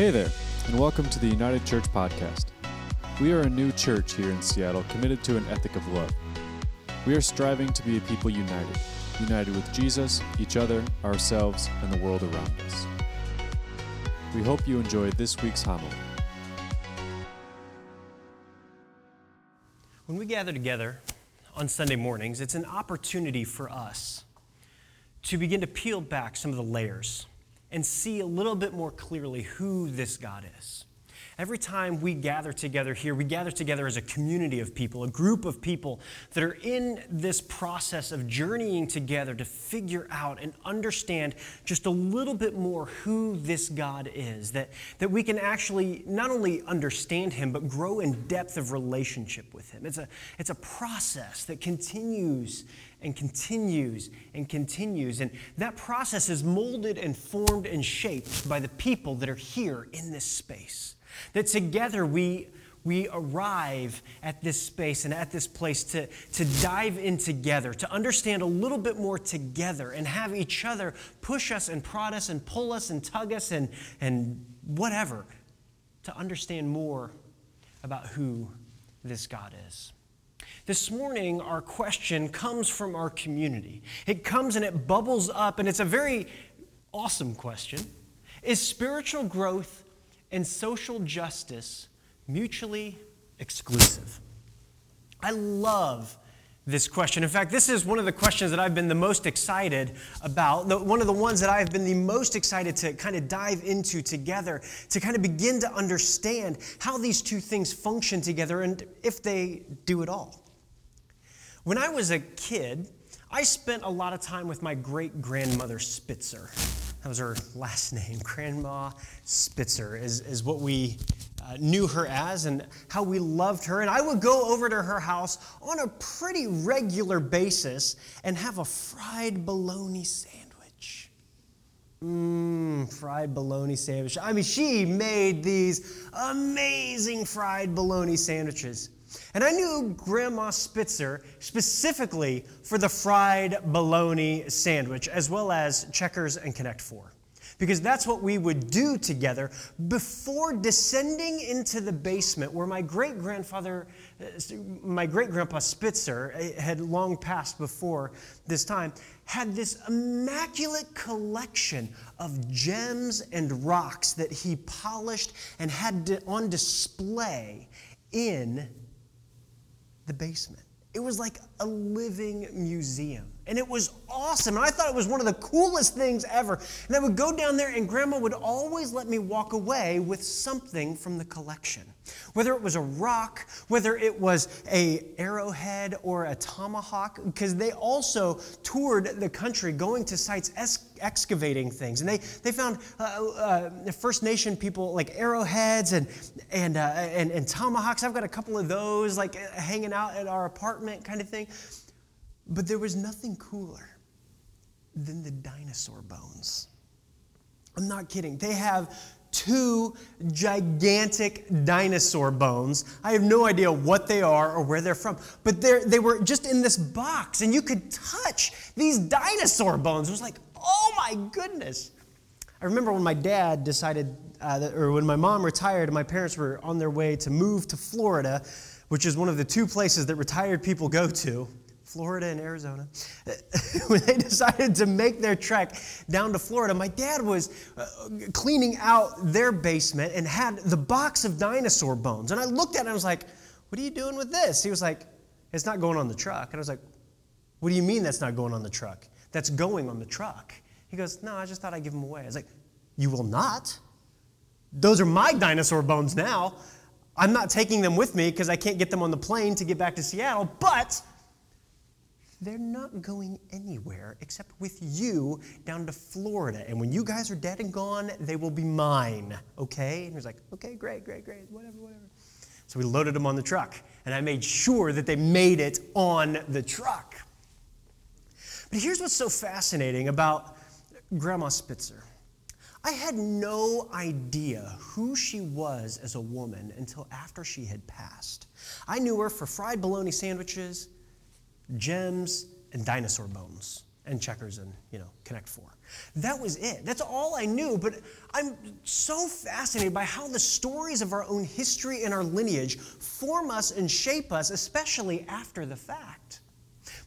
Hey there, and welcome to the United Church Podcast. We are a new church here in Seattle committed to an ethic of love. We are striving to be a people united, united with Jesus, each other, ourselves, and the world around us. We hope you enjoyed this week's homily. When we gather together on Sunday mornings, it's an opportunity for us to begin to peel back some of the layers and see a little bit more clearly who this God is. Every time we gather together here, we gather together as a community of people, a group of people that are in this process of journeying together to figure out and understand just a little bit more who this God is. That, that we can actually not only understand Him, but grow in depth of relationship with Him. It's a, it's a process that continues and continues and continues. And that process is molded and formed and shaped by the people that are here in this space. That together we, we arrive at this space and at this place to, to dive in together, to understand a little bit more together, and have each other push us and prod us and pull us and tug us and, and whatever to understand more about who this God is. This morning, our question comes from our community. It comes and it bubbles up, and it's a very awesome question. Is spiritual growth and social justice mutually exclusive? I love this question. In fact, this is one of the questions that I've been the most excited about, one of the ones that I've been the most excited to kind of dive into together, to kind of begin to understand how these two things function together and if they do at all. When I was a kid, I spent a lot of time with my great grandmother Spitzer. That was her last name. Grandma Spitzer is, is what we uh, knew her as and how we loved her. And I would go over to her house on a pretty regular basis and have a fried bologna sandwich. Mmm, fried bologna sandwich. I mean, she made these amazing fried bologna sandwiches. And I knew Grandma Spitzer specifically for the fried bologna sandwich, as well as Checkers and Connect Four. Because that's what we would do together before descending into the basement where my great grandfather, my great grandpa Spitzer, eh, had long passed before this time, had this immaculate collection of gems and rocks that he polished and had on display in the basement. It was like a living museum. And it was awesome. And I thought it was one of the coolest things ever. And I would go down there, and Grandma would always let me walk away with something from the collection. Whether it was a rock, whether it was a arrowhead or a tomahawk, because they also toured the country going to sites excavating things. And they, they found uh, uh, First Nation people like arrowheads and, and, uh, and, and tomahawks. I've got a couple of those like hanging out at our apartment kind of thing. But there was nothing cooler than the dinosaur bones. I'm not kidding. They have two gigantic dinosaur bones. I have no idea what they are or where they're from, but they they were just in this box, and you could touch these dinosaur bones. It was like, oh my goodness. I remember when my dad decided, uh, that, or when my mom retired and my parents were on their way to move to Florida, which is one of the two places that retired people go to. Florida and Arizona, when they decided to make their trek down to Florida, my dad was uh, cleaning out their basement and had the box of dinosaur bones. And I looked at it and I was like, What are you doing with this? He was like, It's not going on the truck. And I was like, What do you mean that's not going on the truck? That's going on the truck. He goes, No, I just thought I'd give them away. I was like, You will not. Those are my dinosaur bones now. I'm not taking them with me because I can't get them on the plane to get back to Seattle, but they're not going anywhere except with you down to Florida. And when you guys are dead and gone, they will be mine, okay? And he was like, okay, great, great, great, whatever, whatever. So we loaded them on the truck, and I made sure that they made it on the truck. But here's what's so fascinating about Grandma Spitzer. I had no idea who she was as a woman until after she had passed. I knew her for fried bologna sandwiches gems, and dinosaur bones. and checkers and, you know, Connect Four. That was it. That's all I knew. But I'm so fascinated by how the stories of our own history and our lineage form us and shape us, especially after the fact.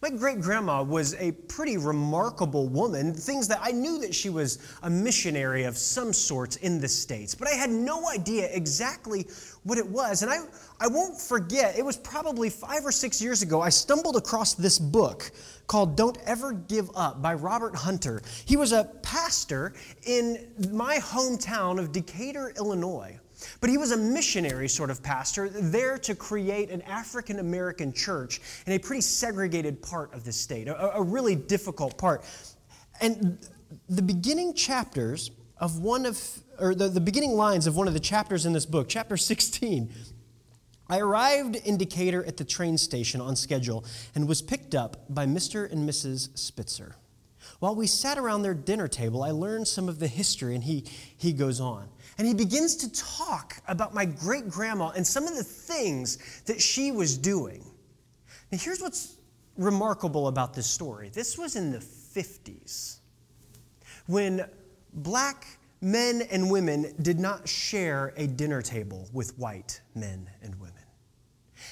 My great grandma was a pretty remarkable woman, things that I knew that she was a missionary of some sorts in the States, but I had no idea exactly what it was. And I, I won't forget, it was probably five or six years ago, I stumbled across this book called Don't Ever Give Up by Robert Hunter. He was a pastor in my hometown of Decatur, Illinois. But he was a missionary sort of pastor there to create an African American church in a pretty segregated part of the state, a, a, really difficult part. And the beginning chapters of one of, or the, the beginning lines of one of the chapters in this book, chapter 16, I arrived in Decatur at the train station on schedule and was picked up by Mr. and Mrs. Spitzer. While we sat around their dinner table, I learned some of the history, and he, he goes on. And he begins to talk about my great grandma and some of the things that she was doing. Now, here's what's remarkable about this story this was in the 50s when black men and women did not share a dinner table with white men and women.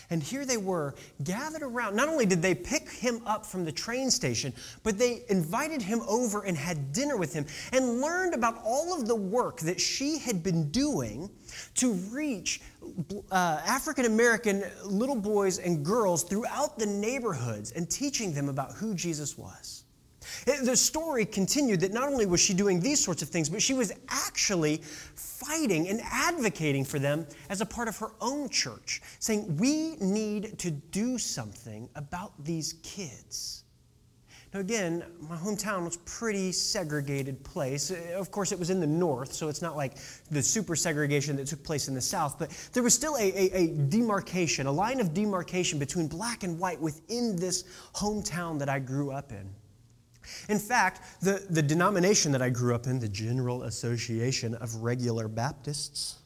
And here they were gathered around. Not only did they pick him up from the train station, but they invited him over and had dinner with him and learned about all of the work that she had been doing to reach uh, African American little boys and girls throughout the neighborhoods and teaching them about who Jesus was. The story continued that not only was she doing these sorts of things, but she was actually fighting and advocating for them as a part of her own church, saying, We need to do something about these kids. Now, again, my hometown was pretty segregated place. Of course, it was in the north, so it's not like the super segregation that took place in the south, but there was still a, a, a demarcation, a line of demarcation between black and white within this hometown that I grew up in. In fact, the, the denomination that I grew up in, the General Association of Regular Baptists,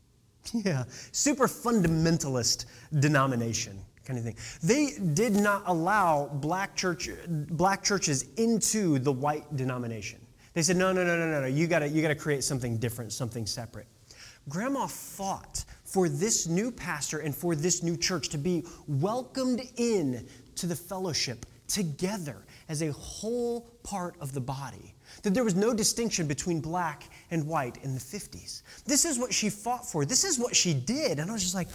yeah, super fundamentalist denomination kind of thing. They did not allow black church black churches into the white denomination. They said, no, no, no, no, no, no. You gotta, you gotta create something different, something separate. Grandma fought for this new pastor and for this new church to be welcomed in to the fellowship together as a whole part of the body. That there was no distinction between black and white in the 50s. This is what she fought for. This is what she did. And I was just like,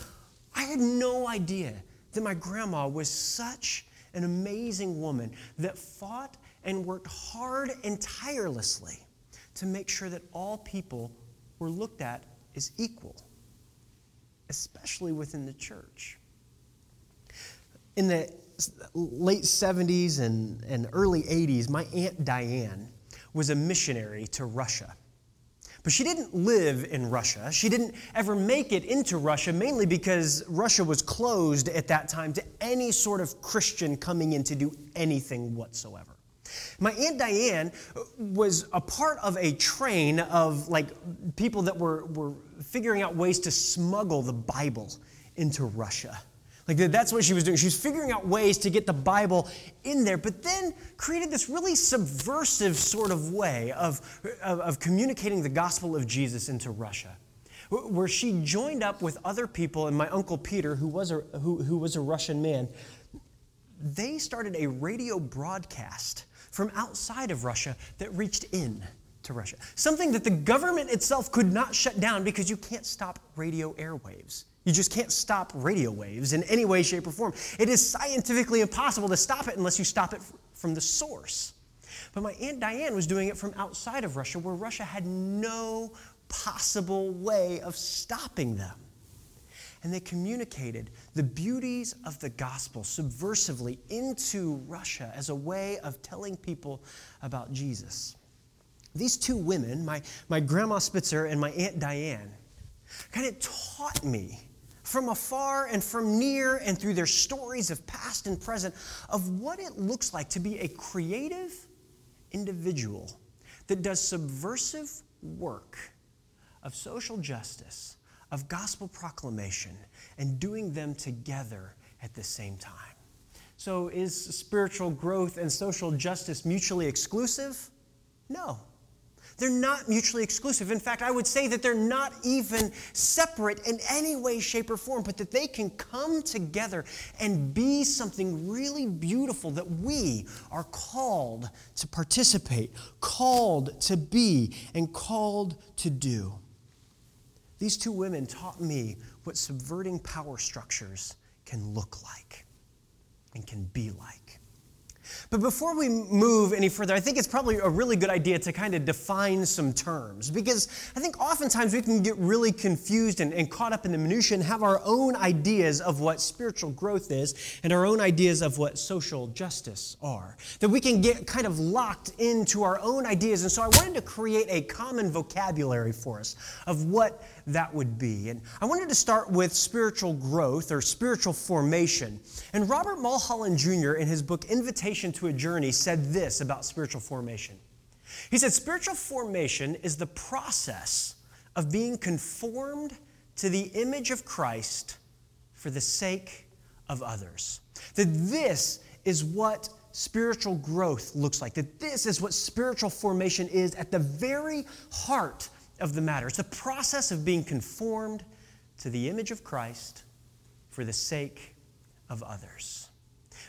I had no idea that my grandma was such an amazing woman that fought and worked hard and tirelessly to make sure that all people were looked at as equal, especially within the church. In the late 70s and, and early 80s, my Aunt Diane was a missionary to Russia. But she didn't live in Russia. She didn't ever make it into Russia, mainly because Russia was closed at that time to any sort of Christian coming in to do anything whatsoever. My Aunt Diane was a part of a train of like people that were, were figuring out ways to smuggle the Bible into Russia. Like that's what she was doing. She was figuring out ways to get the Bible in there, but then created this really subversive sort of way of, of, of communicating the gospel of Jesus into Russia where she joined up with other people and my uncle Peter, who was a, who, who was a Russian man, they started a radio broadcast from outside of Russia that reached in to Russia. Something that the government itself could not shut down because you can't stop radio airwaves. You just can't stop radio waves in any way, shape, or form. It is scientifically impossible to stop it unless you stop it from the source. But my Aunt Diane was doing it from outside of Russia, where Russia had no possible way of stopping them. And they communicated the beauties of the gospel subversively into Russia as a way of telling people about Jesus. These two women, my, my grandma Spitzer and my Aunt Diane, kind of taught me from afar and from near and through their stories of past and present of what it looks like to be a creative individual that does subversive work of social justice, of gospel proclamation, and doing them together at the same time. So, is spiritual growth and social justice mutually exclusive? No. They're not mutually exclusive. In fact, I would say that they're not even separate in any way, shape, or form, but that they can come together and be something really beautiful that we are called to participate, called to be, and called to do. These two women taught me what subverting power structures can look like and can be like. But before we move any further, I think it's probably a really good idea to kind of define some terms because I think oftentimes we can get really confused and, and, caught up in the minutiae and have our own ideas of what spiritual growth is and our own ideas of what social justice are. That we can get kind of locked into our own ideas. And so I wanted to create a common vocabulary for us of what that would be. And I wanted to start with spiritual growth or spiritual formation. And Robert Mulholland Jr., in his book Invitation to a Journey, said this about spiritual formation. He said, Spiritual formation is the process of being conformed to the image of Christ for the sake of others. That this is what spiritual growth looks like, that this is what spiritual formation is at the very heart of the matter. It's the process of being conformed to the image of Christ for the sake of others.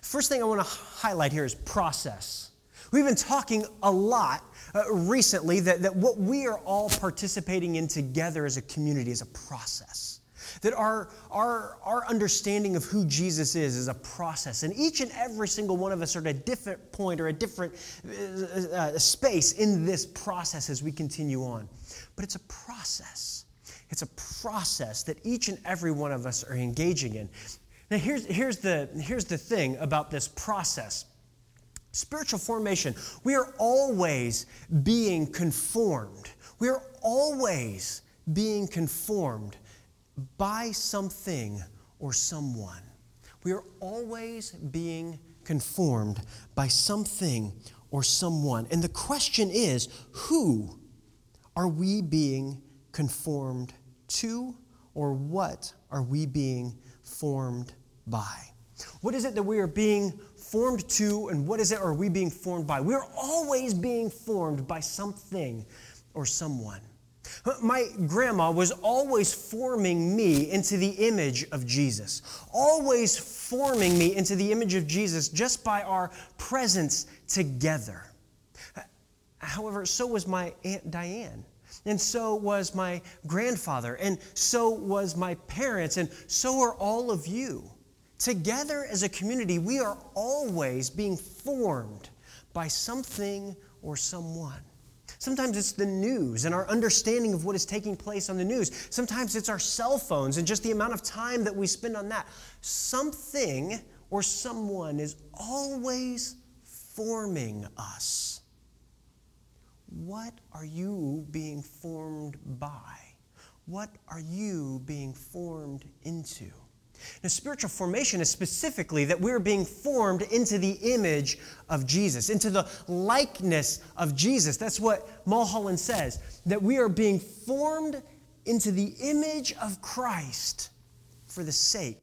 First thing I want to highlight here is process. We've been talking a lot uh, recently that, that what we are all participating in together as a community is a process. That our, our, our understanding of who Jesus is is a process. And each and every single one of us are at a different point or a different uh, uh, space in this process as we continue on but it's a process. It's a process that each and every one of us are engaging in. Now, here's, here's, the, here's the thing about this process spiritual formation, we are always being conformed. We are always being conformed by something or someone. We are always being conformed by something or someone. And the question is who are we being conformed to, or what are we being formed by? What is it that we are being formed to, and what is it are we being formed by? We're always being formed by something or someone. My grandma was always forming me into the image of Jesus, always forming me into the image of Jesus just by our presence together. However, so was my Aunt Diane. And so was my grandfather. And so was my parents. And so are all of you. Together as a community, we are always being formed by something or someone. Sometimes it's the news and our understanding of what is taking place on the news. Sometimes it's our cell phones and just the amount of time that we spend on that. Something or someone is always forming us. What are you being formed by? What are you being formed into? Now, spiritual formation is specifically that we're being formed into the image of Jesus, into the likeness of Jesus. That's what Mulholland says, that we are being formed into the image of Christ for the sake.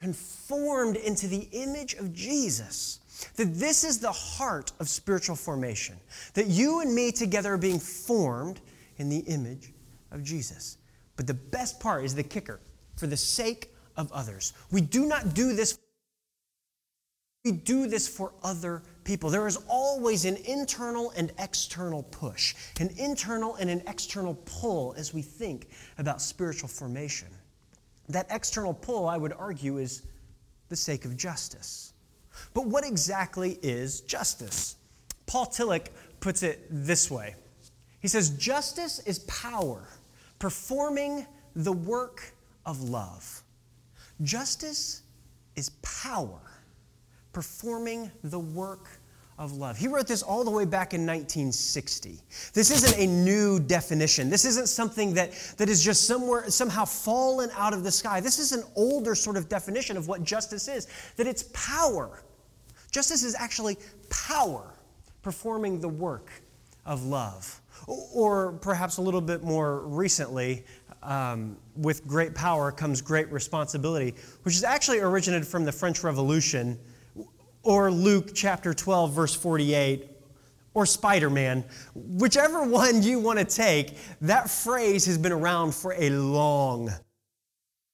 Conformed into the image of Jesus that this is the heart of spiritual formation. That you and me together are being formed in the image of Jesus. But the best part is the kicker for the sake of others. We do not do this. We do this for other people. There is always an internal and external push, an internal and an external pull as we think about spiritual formation. That external pull, I would argue, is the sake of justice. But what exactly is justice? Paul Tillich puts it this way He says, Justice is power performing the work of love. Justice is power performing the work of love. He wrote this all the way back in 1960. This isn't a new definition. This isn't something that, that is just somewhere somehow fallen out of the sky. This is an older sort of definition of what justice is, that it's power Justice is actually power performing the work of love. Or perhaps a little bit more recently, um, with great power comes great responsibility, which is actually originated from the French Revolution, or Luke chapter 12, verse 48, or Spider Man. Whichever one you want to take, that phrase has been around for a long time.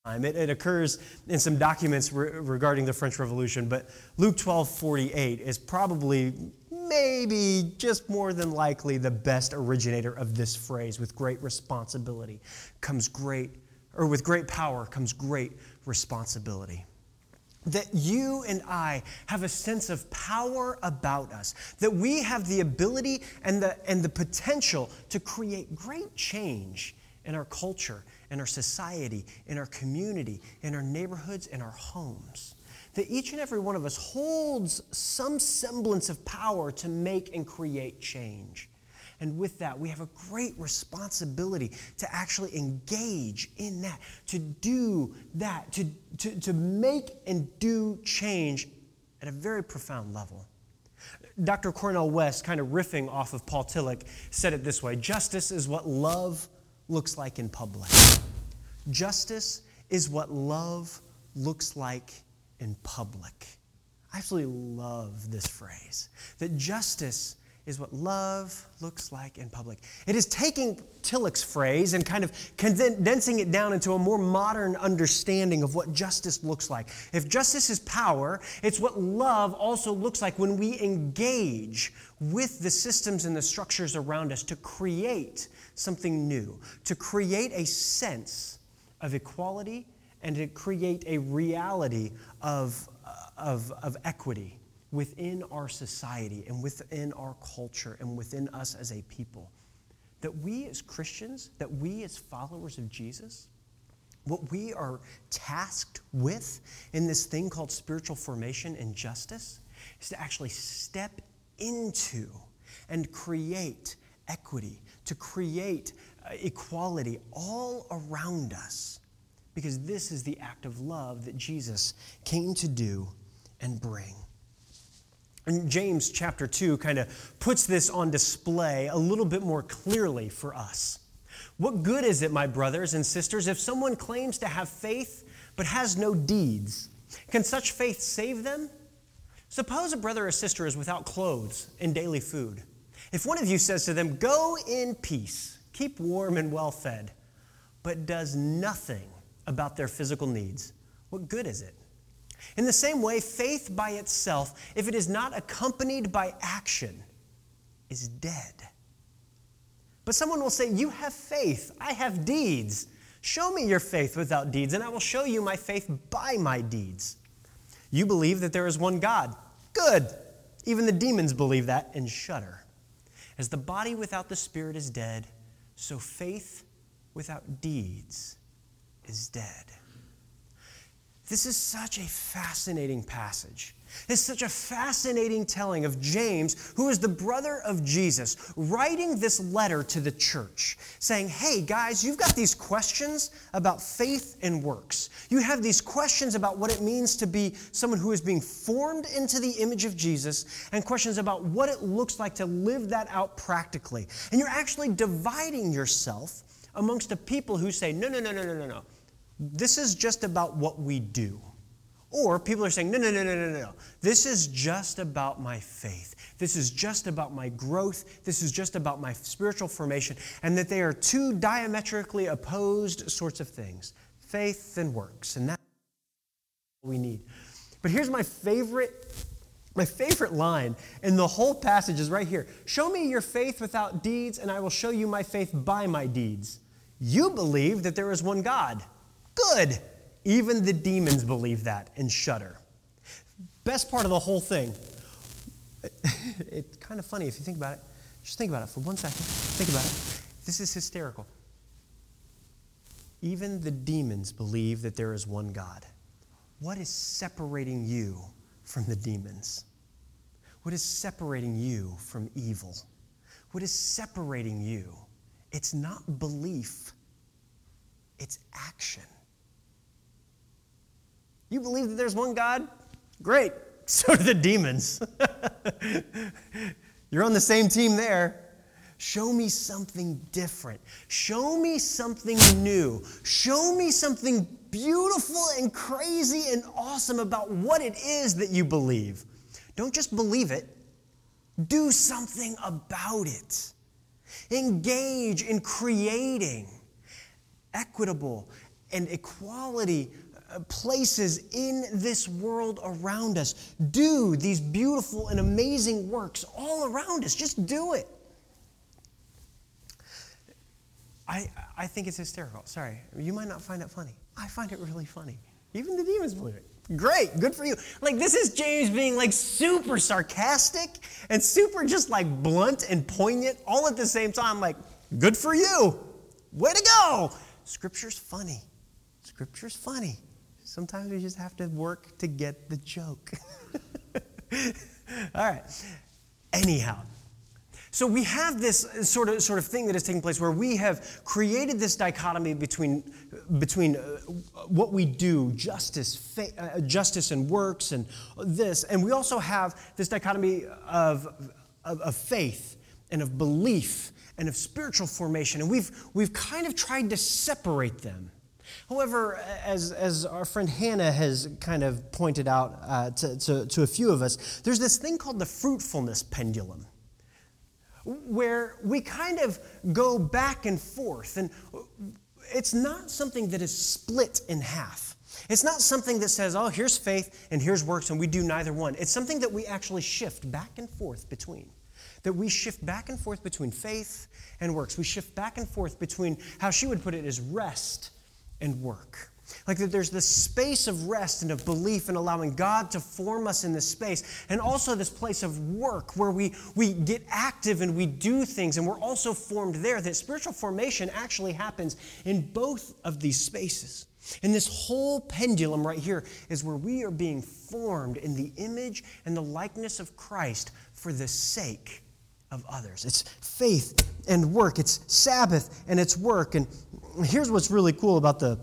It, it occurs in some documents re- regarding the French Revolution, but Luke 12, 48 is probably maybe just more than likely the best originator of this phrase. With great responsibility comes great or with great power comes great responsibility. That you and I have a sense of power about us, that we have the ability and the, and the potential to create great change in our culture, in our society, in our community, in our neighborhoods, in our homes that each and every one of us holds some semblance of power to make and create change. And with that, we have a great responsibility to actually engage in that, to do that, to, to, to make and do change at a very profound level. Dr. Cornel West, kind of riffing off of Paul Tillich, said it this way Justice is what love looks like in public. Justice is what love looks like in public. I absolutely love this phrase that justice is what love looks like in public. It is taking Tillich's phrase and kind of condensing it down into a more modern understanding of what justice looks like. If justice is power, it's what love also looks like when we engage with the systems and the structures around us to create something new, to create a sense of equality and to create a reality of, uh, of, of equity within our society and within our culture and within us as a people. That we as Christians, that we as followers of Jesus, what we are tasked with in this thing called spiritual formation and justice is to actually step into and create equity, to create uh, equality all around us because this is the act of love that Jesus came to do and bring. James chapter 2 kind of puts this on display a little bit more clearly for us. What good is it, my brothers and sisters, if someone claims to have faith but has no deeds? Can such faith save them? Suppose a brother or sister is without clothes and daily food. If one of you says to them, Go in peace, keep warm and well fed, but does nothing about their physical needs, what good is it? In the same way, faith by itself, if it is not accompanied by action, is dead. But someone will say, You have faith, I have deeds. Show me your faith without deeds, and I will show you my faith by my deeds. You believe that there is one God. Good. Even the demons believe that and shudder. As the body without the spirit is dead, so faith without deeds is dead. This is such a fascinating passage. It's such a fascinating telling of James, who is the brother of Jesus, writing this letter to the church, saying, Hey, guys, you've got these questions about faith and works. You have these questions about what it means to be someone who is being formed into the image of Jesus, and questions about what it looks like to live that out practically. And you're actually dividing yourself amongst a people who say, No, no, no, no, no, no, no. This is just about what we do. Or people are saying, no, no, no, no, no, no. This is just about my faith. This is just about my growth. This is just about my spiritual formation. And that they are two diametrically opposed sorts of things faith and works. And that's what we need. But here's my favorite. My favorite line in the whole passage is right here. Show me your faith without deeds, and I will show you my faith by my deeds. You believe that there is one God. Good. Even the demons believe that and shudder. Best part of the whole thing. It's kind of funny if you think about it. Just think about it for one second. Think about it. This is hysterical. Even the demons believe that there is one God. What is separating you from the demons? What is separating you from evil? What is separating you? It's not belief, it's action. You believe that there's one God? Great. So do the demons. You're on the same team there. Show me something different. Show me something new. Show me something beautiful and crazy and awesome about what it is that you believe. Don't just believe it, do something about it. Engage in creating equitable and equality Uh, places in this world around us. Do these beautiful and amazing works all around us. Just do it. I, I think it's hysterical. Sorry. You might not find it funny. I find it really funny. Even the demons believe it. Great, good for you. Like, this is James being like super sarcastic and super just like blunt and poignant all at the same time. Like, good for you. Way to go. Scripture's funny. Scripture's funny. Sometimes we just have to work to get the joke. all right. Anyhow, so we have this sort of, sort of thing that is taking place where we have created this dichotomy between, between uh, what we do, justice, fa- uh, justice and works, and this, and we also have this dichotomy of, of, of faith and of belief and of spiritual formation, and we've, we've kind of tried to separate them. However, as, as our friend Hannah has kind of pointed out uh, to, to, to a few of us, there's this thing called the fruitfulness pendulum where we kind of go back and forth. And it's not something that is split in half. It's not something that says, oh, here's faith and here's works, and we do neither one. It's something that we actually shift back and forth between. That we shift back and forth between faith and works. We shift back and forth between how she would put it is rest and work. Like that there's this space of rest and of belief and allowing God to form us in this space. And also this place of work where we, we get active and we do things and we're also formed there. That spiritual formation actually happens in both of these spaces. And this whole pendulum right here is where we are being formed in the image and the likeness of Christ for the sake of others. It's faith and work, it's Sabbath and it's work. And here's what's really cool about the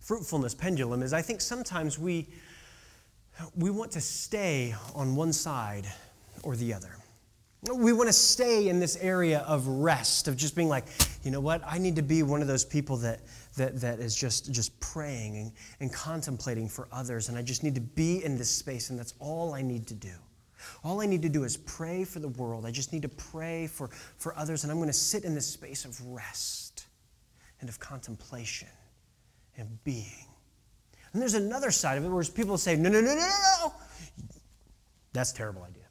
fruitfulness pendulum is I think sometimes we, we want to stay on one side or the other. We want to stay in this area of rest, of just being like, you know what, I need to be one of those people that, that, that is just, just praying and, and contemplating for others, and I just need to be in this space, and that's all I need to do. All I need to do is pray for the world. I just need to pray for, for others, and I'm going to sit in this space of rest and of contemplation and being. And there's another side of it where people say, no, no, no, no, no. That's a terrible idea.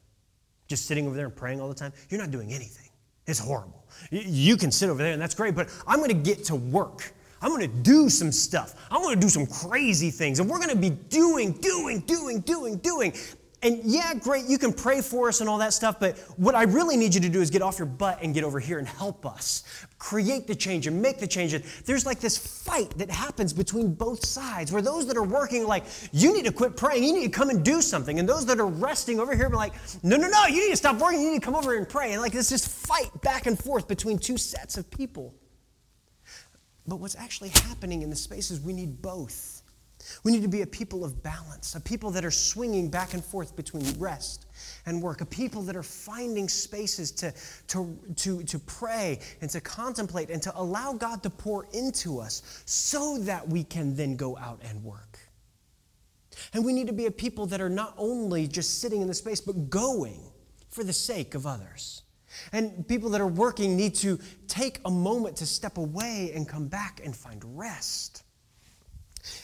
Just sitting over there and praying all the time, you're not doing anything. It's horrible. You can sit over there and that's great, but I'm going to get to work. I'm going to do some stuff. I'm going to do some crazy things. And we're going to be doing, doing, doing, doing, doing. And yeah, great, you can pray for us and all that stuff, but what I really need you to do is get off your butt and get over here and help us create the change and make the change. And there's like this fight that happens between both sides where those that are working, like, you need to quit praying, you need to come and do something. And those that are resting over here, be like, no, no, no, you need to stop working, you need to come over and pray. And like, this just fight back and forth between two sets of people. But what's actually happening in the space is we need both. We need to be a people of balance, a people that are swinging back and forth between rest and work, a people that are finding spaces to, to, to, to pray and to contemplate and to allow God to pour into us so that we can then go out and work. And we need to be a people that are not only just sitting in the space, but going for the sake of others. And people that are working need to take a moment to step away and come back and find rest.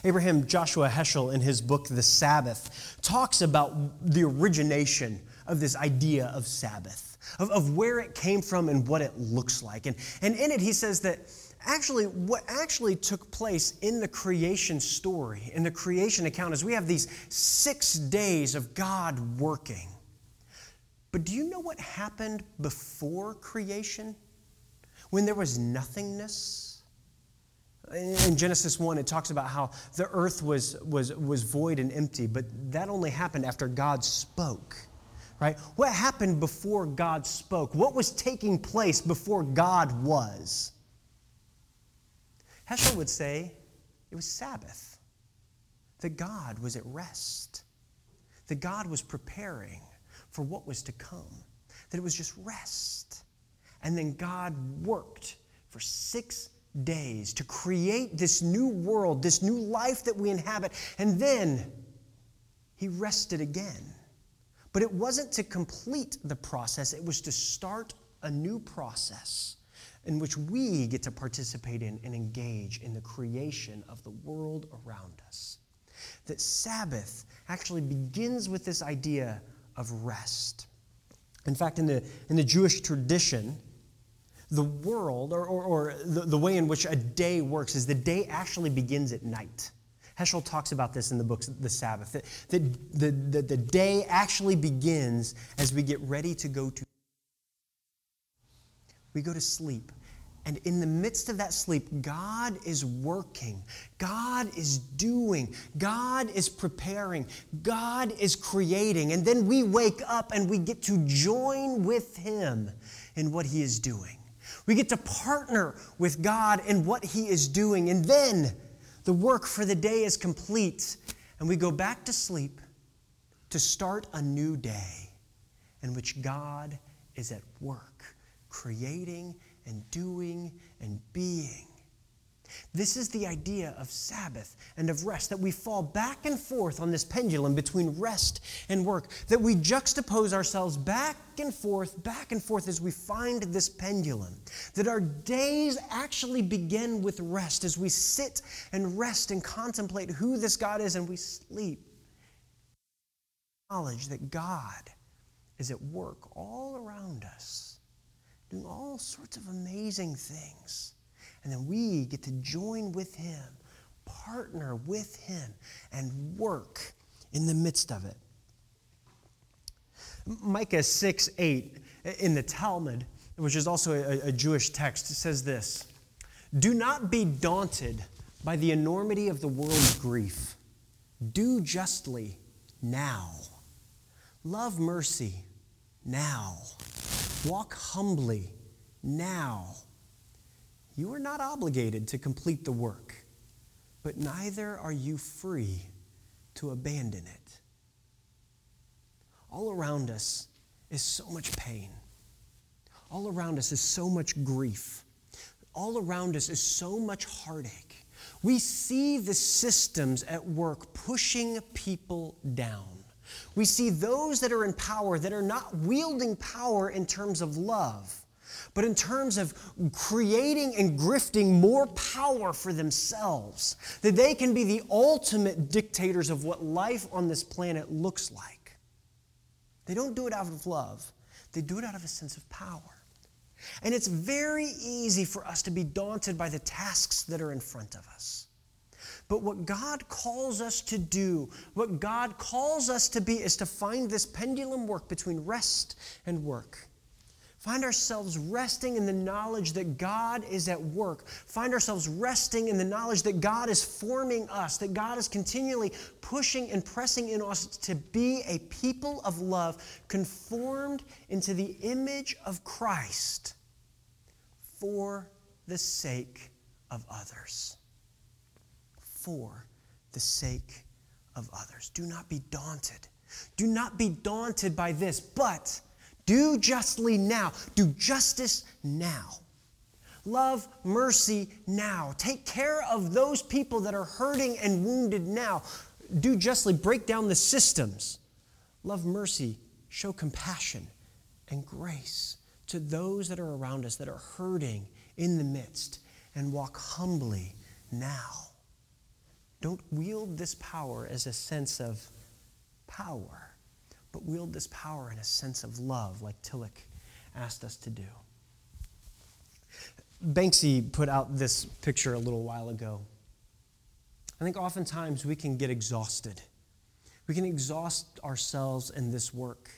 Abraham Joshua Heschel, in his book, The Sabbath, talks about the origination of this idea of Sabbath, of, of where it came from and what it looks like. And, and in it, he says that actually, what actually took place in the creation story, in the creation account, is we have these six days of God working. But do you know what happened before creation? When there was nothingness? In Genesis 1, it talks about how the earth was, was, was void and empty, but that only happened after God spoke, right? What happened before God spoke? What was taking place before God was? Heschel would say it was Sabbath, that God was at rest, that God was preparing for what was to come, that it was just rest And then God worked for six days to create this new world, this new life that we inhabit. And then he rested again. But it wasn't to complete the process, it was to start a new process in which we get to participate in and engage in the creation of the world around us. That Sabbath actually begins with this idea of rest. In fact, in the, in the Jewish tradition, the world, or, or, or the, the way in which a day works, is the day actually begins at night. Heschel talks about this in the book, The Sabbath, that, the, the, the day actually begins as we get ready to go to. We go to sleep. And in the midst of that sleep, God is working. God is doing. God is preparing. God is creating. And then we wake up and we get to join with Him in what He is doing. We get to partner with God in what He is doing. And then the work for the day is complete. And we go back to sleep to start a new day in which God is at work, creating and doing and being. This is the idea of Sabbath and of rest, that we fall back and forth on this pendulum between rest and work, that we juxtapose ourselves back and forth, back and forth as we find this pendulum, that our days actually begin with rest as we sit and rest and contemplate who this God is and we sleep. Knowledge that God is at work all around us doing all sorts of amazing things. And then we get to join with Him, partner with Him, and work in the midst of it. Micah 6 8 in the Talmud, which is also a, a Jewish text, says this Do not be daunted by the enormity of the world's grief. Do justly now. Love mercy now. Walk humbly now. You are not obligated to complete the work, but neither are you free to abandon it. All around us is so much pain. All around us is so much grief. All around us is so much heartache. We see the systems at work pushing people down. We see those that are in power that are not wielding power in terms of love, but in terms of creating and grifting more power for themselves, that they can be the ultimate dictators of what life on this planet looks like. They don't do it out of love, they do it out of a sense of power. And it's very easy for us to be daunted by the tasks that are in front of us. But what God calls us to do, what God calls us to be, is to find this pendulum work between rest and work. Find ourselves resting in the knowledge that God is at work. Find ourselves resting in the knowledge that God is forming us, that God is continually pushing and pressing in us to be a people of love, conformed into the image of Christ for the sake of others for the sake of others. Do not be daunted. Do not be daunted by this, but do justly now. Do justice now. Love mercy now. Take care of those people that are hurting and wounded now. Do justly. Break down the systems. Love mercy. Show compassion and grace to those that are around us that are hurting in the midst and walk humbly now. Don't wield this power as a sense of power, but wield this power in a sense of love, like Tillich asked us to do. Banksy put out this picture a little while ago. I think oftentimes we can get exhausted. We can exhaust ourselves in this work.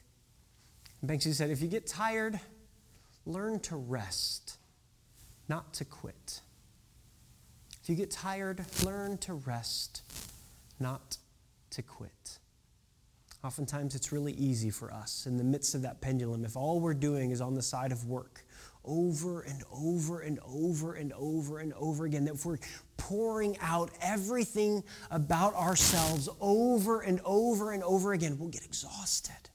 Banksy said, if you get tired, learn to rest, not to quit. If you get tired, learn to rest, not to quit. Oftentimes, it's really easy for us in the midst of that pendulum, if all we're doing is on the side of work, over and over and over and over and over again, that if we're pouring out everything about ourselves over and over and over again, we'll get exhausted.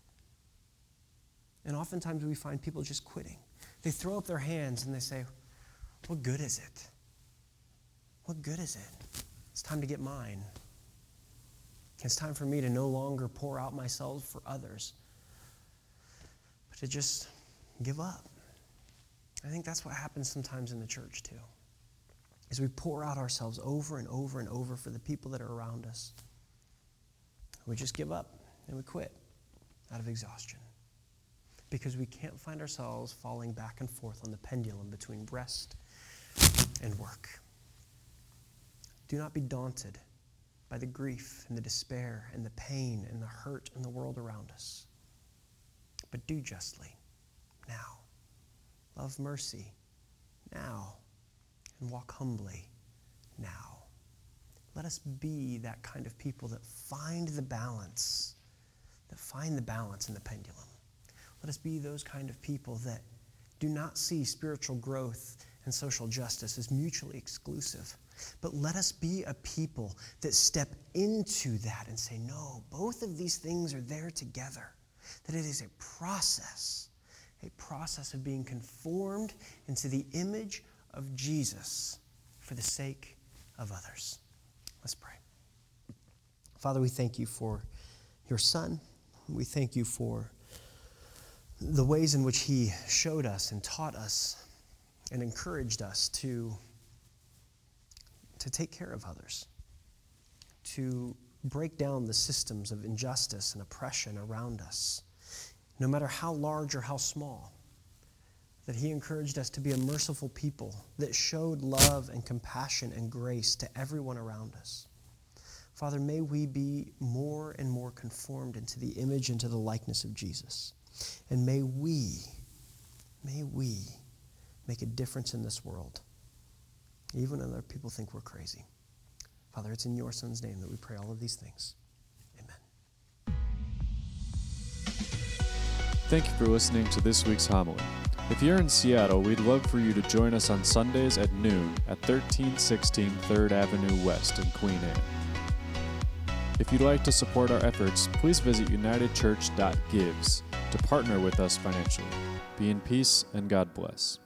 And oftentimes we find people just quitting. they throw up their hands and they say, What good is it? What good is it? It's time to get mine. It's time for me to no longer pour out myself for others, but to just give up. I think that's what happens sometimes in the church too. Is we pour out ourselves over and over and over for the people that are around us. We just give up and we quit out of exhaustion because we can't find ourselves falling back and forth on the pendulum between rest and work. Do not be daunted by the grief and the despair and the pain and the hurt in the world around us, but do justly now. Love mercy now and walk humbly now. Let us be that kind of people that find the balance, that find the balance in the pendulum. Let us be those kind of people that do not see spiritual growth and social justice as mutually exclusive. But let us be a people that step into that and say, no, both of these things are there together. That it is a process, a process of being conformed into the image of Jesus for the sake of others. Let's pray. Father, we thank you for your Son. We thank you for the ways in which he showed us and taught us and encouraged us to, to take care of others, to break down the systems of injustice and oppression around us, no matter how large or how small. That he encouraged us to be a merciful people that showed love and compassion and grace to everyone around us. Father, may we be more and more conformed into the image and to the likeness of Jesus. And may we, may we make a difference in this world, even when other people think we're crazy. Father, it's in your Son's name that we pray all of these things. Amen. Thank you for listening to this week's homily. If you're in Seattle, we'd love for you to join us on Sundays at noon at 1316 3rd Avenue West in Queen Anne. If you'd like to support our efforts, please visit unitedchurch.gives to partner with us financially. Be in peace and God bless.